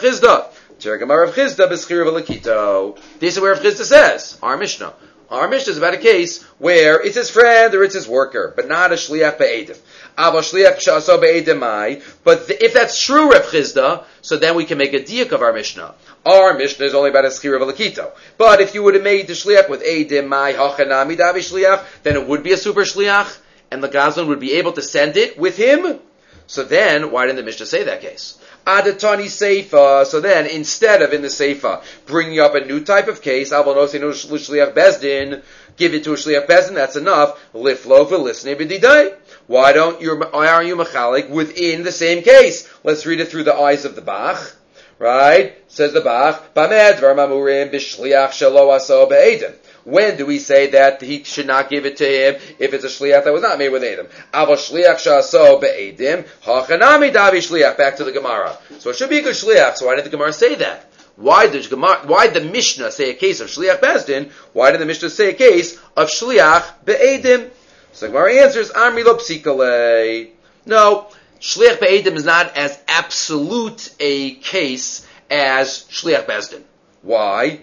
v'lakito. This is where Rav Chisda says, our Mishnah. Our Mishnah is about a case where it's his friend or it's his worker, but not a shliach be'edim. Ava shliach be'edimai. But if that's true, Rav Chisda, so then we can make a diak of our Mishnah. Our Mishnah is only about a schir of a But if you would have made the shliach with edimai hachanami davi shliach, then it would be a super shliach, and the Gazlan would be able to send it with him. So then, why didn't the Mishnah say that case? Adatani Seifa. So then, instead of in the Seifa, bringing up a new type of case, Bezdin, give it to a Shliach Bezdin, that's enough. Liflo v'lisnei b'didai. Why don't you, why are you machalik within the same case? Let's read it through the eyes of the Bach. Right? Says the Bach, Bamed shelo aso be'edim. When do we say that he should not give it to him if it's a shliach that was not made with Adam? Ava shliach shaso be'edim, hachanami davi shliach. Back to the Gemara. So it should be a good shliach. So why did the Gemara say that? Why did Gemara, why did the Mishnah say a case of shliach bezdin? Why did the Mishnah say a case of shliach be'edim? So the Gemara answers, Amri lo psikale. No, shliach be'edim is not as absolute a case as shliach bezdin. Why?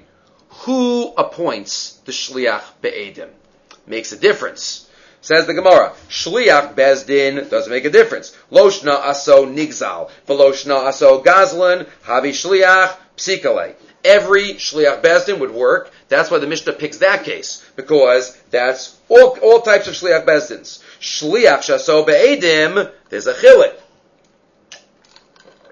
Who appoints the shliach be'edim? Makes a difference. Says the Gemara, Shliach Bezdin doesn't make a difference. Loshna aso nigzal, veloshna aso gazlan, havi shliach psikale. Every shliach Bezdin would work. That's why the Mishnah picks that case, because that's all, all types of shliach Bezdins. Shliach shaso be'edim, there's a chilik.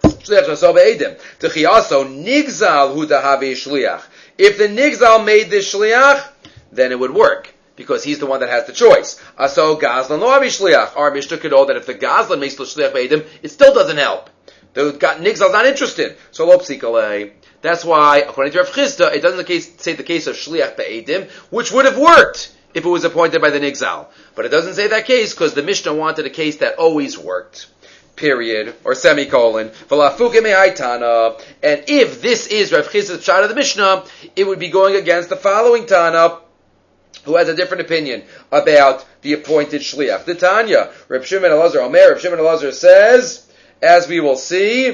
Shliach shaso be'edim. Techiaso nigzal hu dahavi shliach. If the nigzal made this shliach, then it would work because he's the one that has the choice. Aso Gazlan lo shliach. Our Mishnah could know that if the Gazlan makes the shliach beidim, it still doesn't help. The Nigzal's not interested. So lo. That's why, according to Rav Chisda, it doesn't say the case of shliach be'edim, which would have worked if it was appointed by the Nigzal. But it doesn't say that case because the Mishnah wanted a case that always worked. Period or semicolon. And if this is Rav Chisda's shot of the Mishnah, it would be going against the following Tana who has a different opinion about the appointed shliach. The Tanya, Reb Shimon Elazar Omer, Reb Shimon Elazar says, as we will see,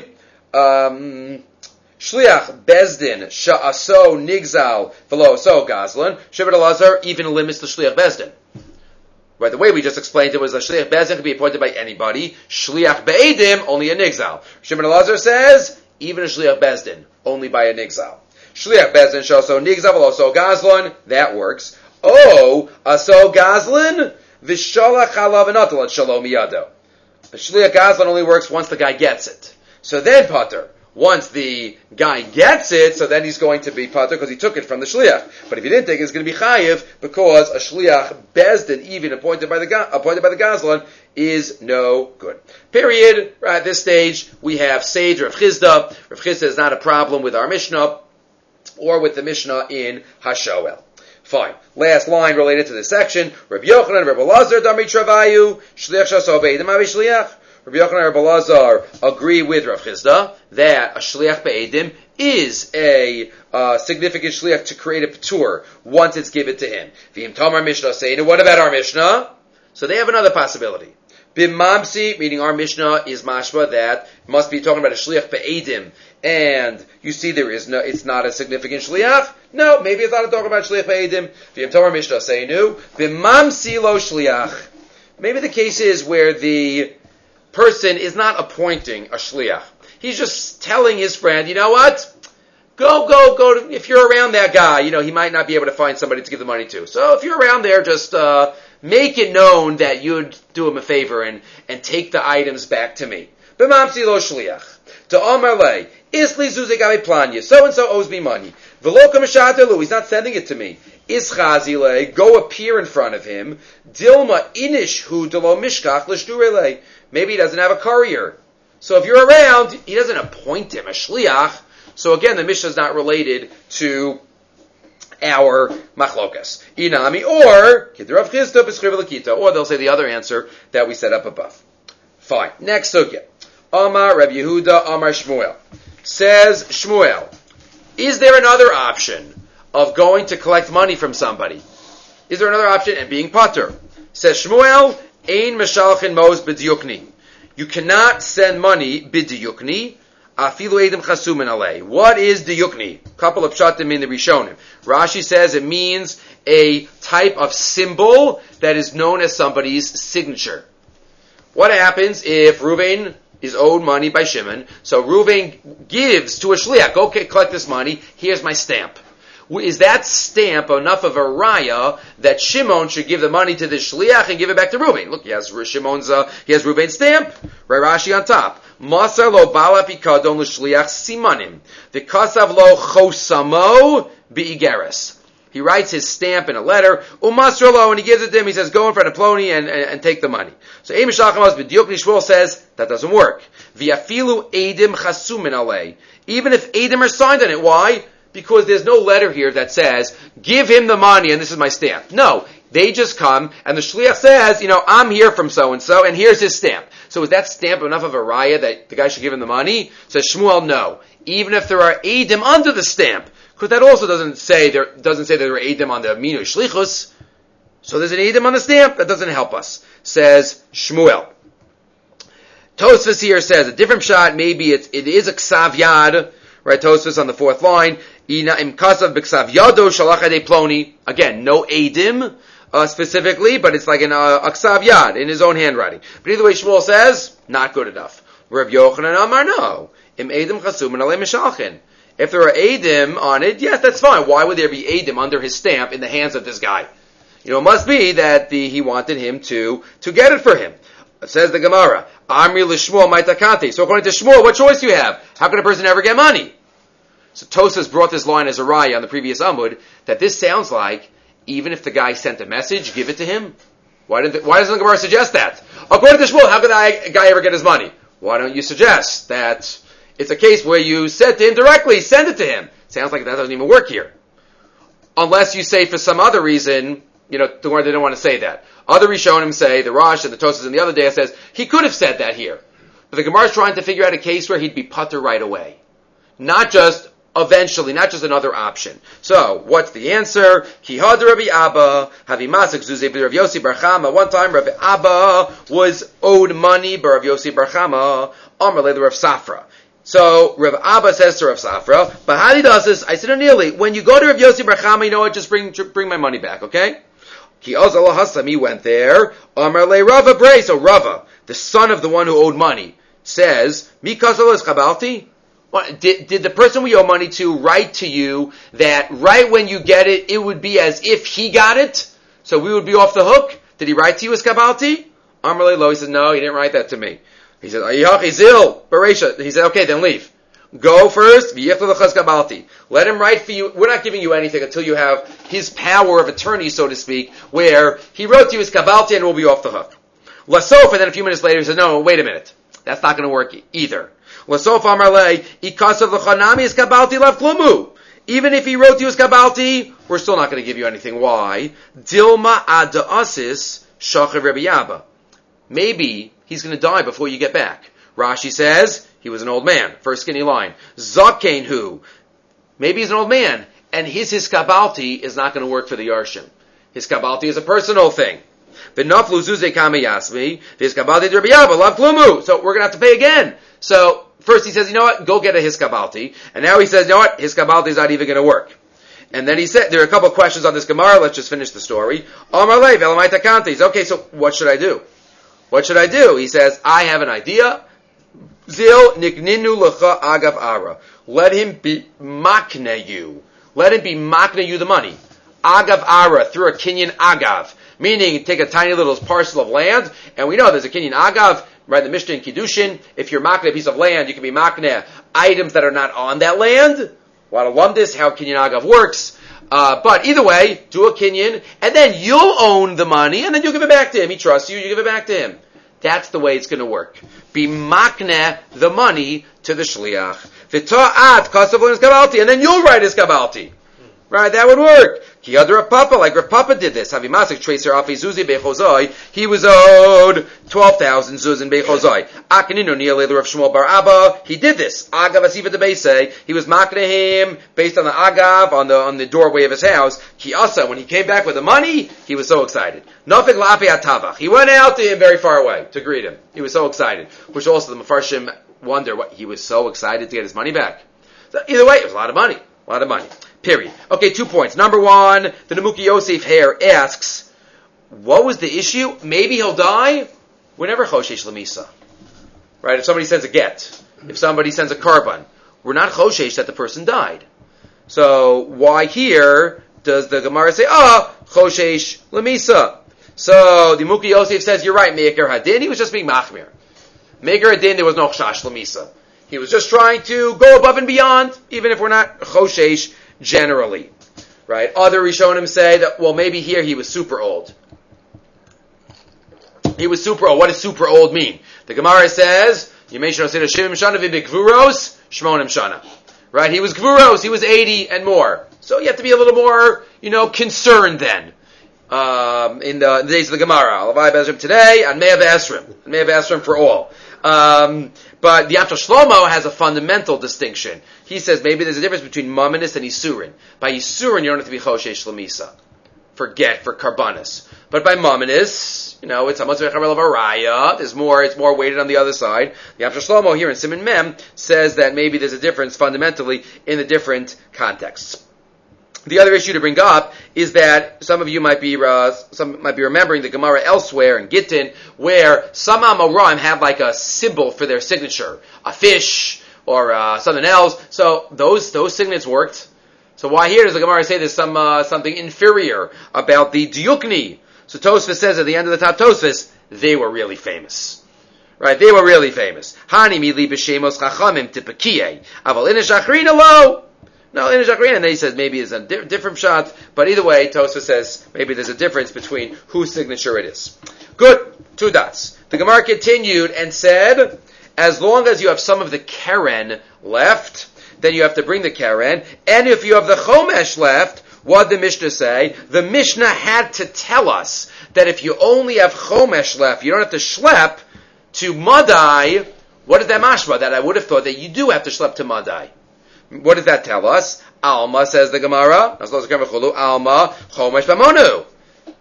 um, Shliach Bezdin Sha'aso Nigzal Velo So Gazlan. Shimon Elazar even limits the Shliach Bezdin. Right, the way we just explained it was a Shliach Bezdin could be appointed by anybody. Shliach Be'edim, only a Nigzal. Shimon Elazar says, even a Shliach Bezdin, only by a Nigzal. Shliach Bezdin Sha'aso Nigzal also So Gazlan, that works. Oh, aso gazlin v'shalach halav shalom yado. The shliach gazlin only works once the guy gets it. So then pater. Once the guy gets it, so then he's going to be pater because he took it from the shliach. But if he didn't take it, it's going to be chayiv because a shliach bezdin, even appointed by the appointed by the gazlan, is no good. Period. Right, at this stage, we have Sage Rav Chisda. Rav Chisda is not a problem with our Mishnah or with the Mishnah in Hashoel. Fine. Last line related to this section. Rabbi Yochanan, Rabbi Lazar, Dami Travayu, Shliach Shasobeidim Avi Shliach. Rabbi Yochanan Rabbi agree with Rav Chisda that a Shliach Be'edim is a uh, significant Shliach to create a Patur once it's given to him. V'im Tamar Mishnah saying, what about our Mishnah? So they have another possibility. Bimamsi, meaning our Mishnah is mashma that must be talking about a shliach be'edim, and you see there is no, it's not a significant shliach. No, maybe it's not a talk about shliach be'edim. V'yam Mishnah say bimamsi lo shliach. Maybe the case is where the person is not appointing a shliach. He's just telling his friend, you know what? Go, go, go. To, if you're around that guy, you know he might not be able to find somebody to give the money to. So if you're around there, just uh, make it known that you'd do him a favor and, and take the items back to me. Lo shliach. To Omar le, isli zuzegami planya. So and so owes me money. V'lo kamashatalu. He's not sending it to me. Ischazi le, go appear in front of him. Dilma inish hu delo mishkach. Maybe he doesn't have a courier. So if you're around, he doesn't appoint him a shliach. So again, the Mishnah is not related to our machlokas. Inami or Rav Chisda or they'll say the other answer that we set up above. Fine. Next sugya. Amar Rabbi Yehuda Amar Shmuel says Shmuel. Is there another option of going to collect money from somebody? Is there another option and being potter? Says Shmuel, Ein Meshalchin Mos B'diukni. You cannot send money b'diukni Afilu edim chasumin alei. What is the yukni? Couple of pshatim in the Rishonim. Rashi says it means a type of symbol that is known as somebody's signature. What happens if Ruvain is owed money by Shimon? So Ruvain gives to a shliach, okay, collect this money, here's my stamp. Is that stamp enough of a raya that Shimon should give the money to the shliach and give it back to Ruvain? Look, he has Shimon's, uh, he has Ruvain's stamp, right Rashi on top. Simanim. V'kasav lo. He writes his stamp in a letter, umasr lo, and he gives it to him, he says, go in front of Plony and, and, and take the money. So Amish nishvol says, that doesn't work. Even if edim are signed on it, why? Because there's no letter here that says, give him the money and this is my stamp. No. They just come and the shliach says, you know, I'm here from so and so and here's his stamp. So is that stamp enough of a raya that the guy should give him the money? Says Shmuel, no. Even if there are edim under the stamp, because that also doesn't say there doesn't say that there are edim on the minu shlichus. So there's an edim on the stamp that doesn't help us. Says Shmuel. Tosfos here says a different shot. Maybe it's, it is a ksav yad right? Tosfos on the fourth line. Ina im kasav b'ksav yado shalach ploni. Again, no edim uh, specifically, but it's like an uh, aksav yad in his own handwriting. But either way, Shmuel says not good enough. Rav Yochanan Amar no im edim chasum and alei mishalchin. If there are edim on it, yes, that's fine. Why would there be edim under his stamp in the hands of this guy? You know, it must be that the, he wanted him to to get it for him. Says the Gemara, Amri l'Shmuel maitakati. So according to Shmuel, what choice do you have? How can a person ever get money? So Tosfos brought this line as a raya on the previous Amud that this sounds like even if the guy sent a message, give it to him. Why, didn't the, why doesn't the Gemara suggest that? According to Shmuel, how could the guy ever get his money? Why don't you suggest that it's a case where you said to him directly, send it to him? Sounds like that doesn't even work here. Unless you say for some other reason, you know, the Gemara didn't want to say that. Other Rishonim say, the Rosh and the Tosfos and the other day says, he could have said that here. But the Gemara is trying to figure out a case where he'd be putter right away. Not just eventually, not just another option. So, what's the answer? Kihad Rabbi Abba, Havimasik Zuze Rav Yossi Barchama. One time Rabbi Abba was owed money by Rav Yossi Barchama, Amr the Rav Safra. So Rav Abba says to Rav Safra, but how he does this, I said nearly, when you go to Rav Yossi Barchama, you know what, just bring, bring my money back, okay? He he went there. Amar le Rava Bray. So Rava, the son of the one who owed money, says, Mikazal is kabalti. Did, did the person we owe money to write to you that right when you get it, it would be as if he got it? So we would be off the hook? Did he write to you as kabalti? Amar lo, he says, no, he didn't write that to me. He said, Zil, Baresha. He said, okay, then leave. Go first. Let him write for you. We're not giving you anything until you have his power of attorney, so to speak, where he wrote to you as kabalti and we'll be off the hook. Lasof, and then a few minutes later he said, no, wait a minute. That's not going to work either. Lasof amarle, ikasav l'chanami is kabalti lav klumu. Even if he wrote to you his kabalti, we're still not going to give you anything. Why? Dilma adaasis shachav Rabbi Maybe he's going to die before you get back. Rashi says, he was an old man. First skinny line. Zakein who? Maybe he's an old man, and his hiskabalti is not going to work for the Yarshim. His kabalti is a personal thing. So we're going to have to pay again. So first he says, you know what, go get a hiskabalti. And now he says, you know what, hiskabalti is not even going to work. And then he said, there are a couple of questions on this Gemara. Let's just finish the story. Okay, so what should I do? What should I do? He says, I have an idea. Zil nikninu lecha agav ara. Let him be makne you. Let him be makne you the money. Agav ara, through a kinyan agav. Meaning, take a tiny little parcel of land, and we know there's a kinyan agav, right, the Mishnah in Kiddushin, if you're makne a piece of land, you can be makne items that are not on that land. A lot of lumdis, how kinyan agav works. Uh, but either way, do a kinyan, and then you'll own the money, and then you'll give it back to him. He trusts you, you give it back to him. That's the way it's going to work. Be makne the money to the shliach. V'ta'at kasav his and then you'll write his kabalti. Right, that would work. Ki other Papa, like Rav Papa did this. Havimasik tracer afi zuzi bechozoi. He was owed twelve thousand zuz in bechozoi. Akaninu niyale the Rav Shmuel bar Abba. He did this. Agav asiva de say He was makne him based on the agav on the on the doorway of his house. Ki asa when he came back with the money, he was so excited. Nafik lapi atavach. He went out to him very far away to greet him. He was so excited. Which also the Mefarshim wonder what he was so excited to get his money back. So either way, it was a lot of money. A lot of money. Period. Okay, two points. Number one, the Nimukei Yosef here asks, what was the issue? Maybe he'll die. We're never Choshesh Lamisa. Right? If somebody sends a get, if somebody sends a korban, we're not Choshesh that the person died. So why here does the Gemara say, ah, oh, Choshesh Lamisa? So the Muki Yosef says, you're right, Meikar Hadin, he was just being Machmir. Meikar Hadin, there was no Chash Lamisa. He was just trying to go above and beyond, even if we're not Choshesh generally. Right? Other Rishonim say that, well, maybe here he was super old. He was super old. What does super old mean? The Gemara says, you may say Shivim Shana Gvuros, Shmonim Shana. Right? He was Gvuros, he was 80 and more. So you have to be a little more, you know, concerned then. Um, in the, in the days of the Gemara. Alavai Bezrim today, and Me'av Esrim. Me'av Esrim for all. Um, but the Aptal Shlomo has a fundamental distinction. He says maybe there's a difference between Mamanis and Isurin. By Isurin, you don't have to be Choshesh Lamisa. Forget for karbanis. But by mominus, you know, it's a much of a raya. There's more, it's more weighted on the other side. The Amshar Shlomo here in Simon Mem says that maybe there's a difference fundamentally in the different contexts. The other issue to bring up is that some of you might be uh, some might be remembering the Gemara elsewhere in Gittin, where some Amoraim have like a symbol for their signature, a fish or uh, something else. So those those signets worked. So why here does the Gemara say there's some uh, something inferior about the Diukni? So Tosfos says at the end of the top Tosfos, they were really famous. Right, they were really famous. Hani mili b'shemos chachamim tipakiye. Aval inish achrina lo. No, in Jacqueline, and then he says maybe it's a di- different shot, but either way, Tosfos says maybe there's a difference between whose signature it is. Good, two dots. The Gemara continued and said, as long as you have some of the Keren left, then you have to bring the Keren, and if you have the Chomesh left, what did the Mishnah say? The Mishnah had to tell us that if you only have Chomesh left, you don't have to schlep to Madai. What is that mashma? That I would have thought that you do have to schlep to Madai. What does that tell us? Alma says the Gemara. Alma chomesh b'monu.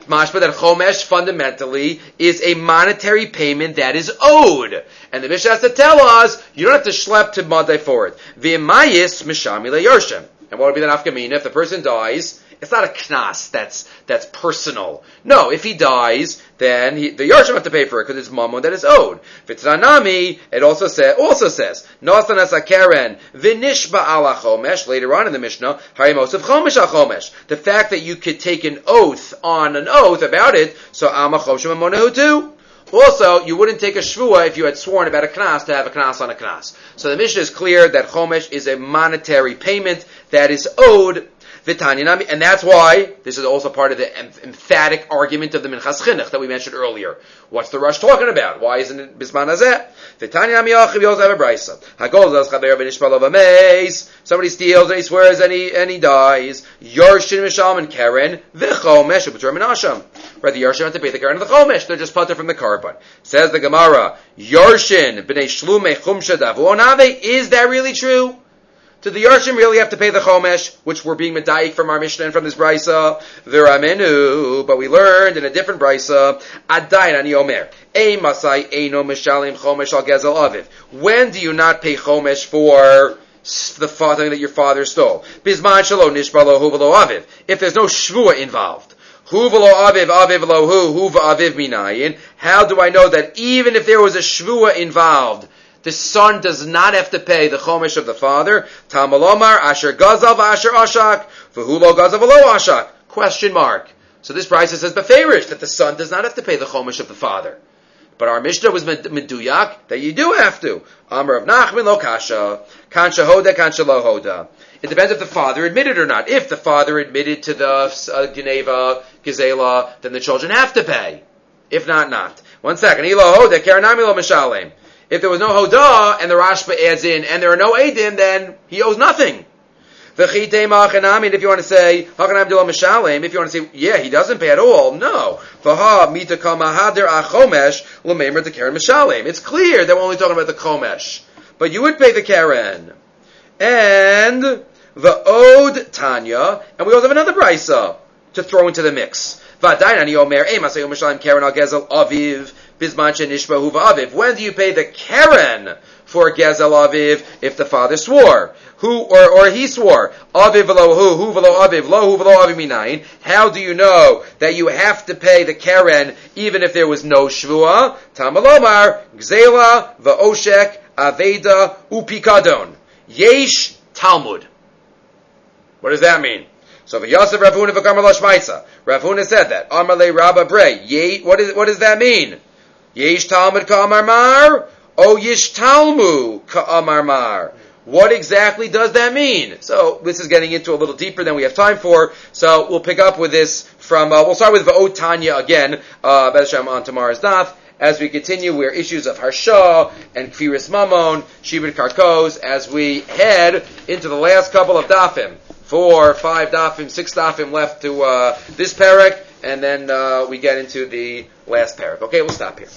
Mashma that chomesh fundamentally is a monetary payment that is owed, and the Mishnah has to tell us you don't have to schlep to Madai for it. V'mayis mishami le'yoshem. And what would be the nafkamina if the person dies? It's not a knas that's that's personal. No, if he dies, then he, the Yarshim have to pay for it because it's mammon that is owed. Vitranami, it also says also says nosanas akeren vinishba ala chomesh. Later on in the Mishnah, harimos of chomesh chomesh. The fact that you could take an oath on an oath about it, so ama choshem amonehu too. Also, you wouldn't take a shvua if you had sworn about a knas to have a knas on a knas. So the Mishnah is clear that chomesh is a monetary payment that is owed and that's why this is also part of the emphatic argument of the Minchas Chinuch that we mentioned earlier. What's the rush talking about? Why isn't it Bisman Hazeh? Somebody steals and he swears and he, and he dies. Yorshin misham and keren v'chomesh u'b'tur minasham. Right, the Yorshin have to pay the keren of the chomesh. They're just putter from the korban. Says the Gemara, Yorshin b'nei shlume chumsha davu Is that really true? To the Yarshim really have to pay the Chomesh, which we're being medayik from our Mishnah and from this Brisa. Viramenu, but we learned in a different Brisa, Adayin ani Omer. When do you not pay Chomesh for the father that your father stole? Bisman Shalom Nishbalo Huvalo Aviv. If there's no Shvua involved. Huvalo Aviv, Aviv Lo Hu, Huva Aviv Minayin. How do I know that even if there was a Shvua involved, the son does not have to pay the chomesh of the father. Tamalomar asher gazav asher ashak v'hulo gazav v'lo ashak. Question mark. So this Brisa says beferish that the son does not have to pay the chomesh of the father. But our Mishnah was meduyak that you do have to. Amr of Nachman lo kasha, kansha hoda, kansha lo hoda. It depends if the father admitted or not. If the father admitted to the uh, Geneva, Gazela, then the children have to pay. If not, not. One second. Ilo hoda, karanami lo. If there was no Hodah and the Rashba adds in and there are no Adim, then he owes nothing. If you want to say, if you want to say, yeah, he doesn't pay at all, no. It's clear that we're only talking about the Chomesh. But you would pay the Karen. And the Ode Tanya, and we also have another Brisa to throw into the mix. When do you pay the Karen for Gezel Aviv if the father swore? Who or, or he swore? Aviv lo hu, hu velo aviv, lo hu velo aviv minayin. How do you know that you have to pay the Karen even if there was no Shvua? Tamalomar, Gzela, Va'oshek, Aveda, Upikadon. Yesh Talmud. What does that mean? So the Yosef Ravuna v'Gamar Lashmaisa. Ravuna said that. Amarle Rabba Bre. Ye, what, is, what does that mean? Yesh Talmud Ka'amar Mar, O Yish Talmu Ka'amar Mar. What exactly does that mean? So this is getting into a little deeper than we have time for. So we'll pick up with this from. Uh, we'll start with Va'ot Tanya again. Uh, on tomorrow's daf. As we continue, we're issues of Harsha and Kfiris Mamon, Shibud Karkos, as we head into the last couple of dafim. Four, five dafim, six dafim left to uh, this parak and then uh, we get into the last parak. Okay, we'll stop here.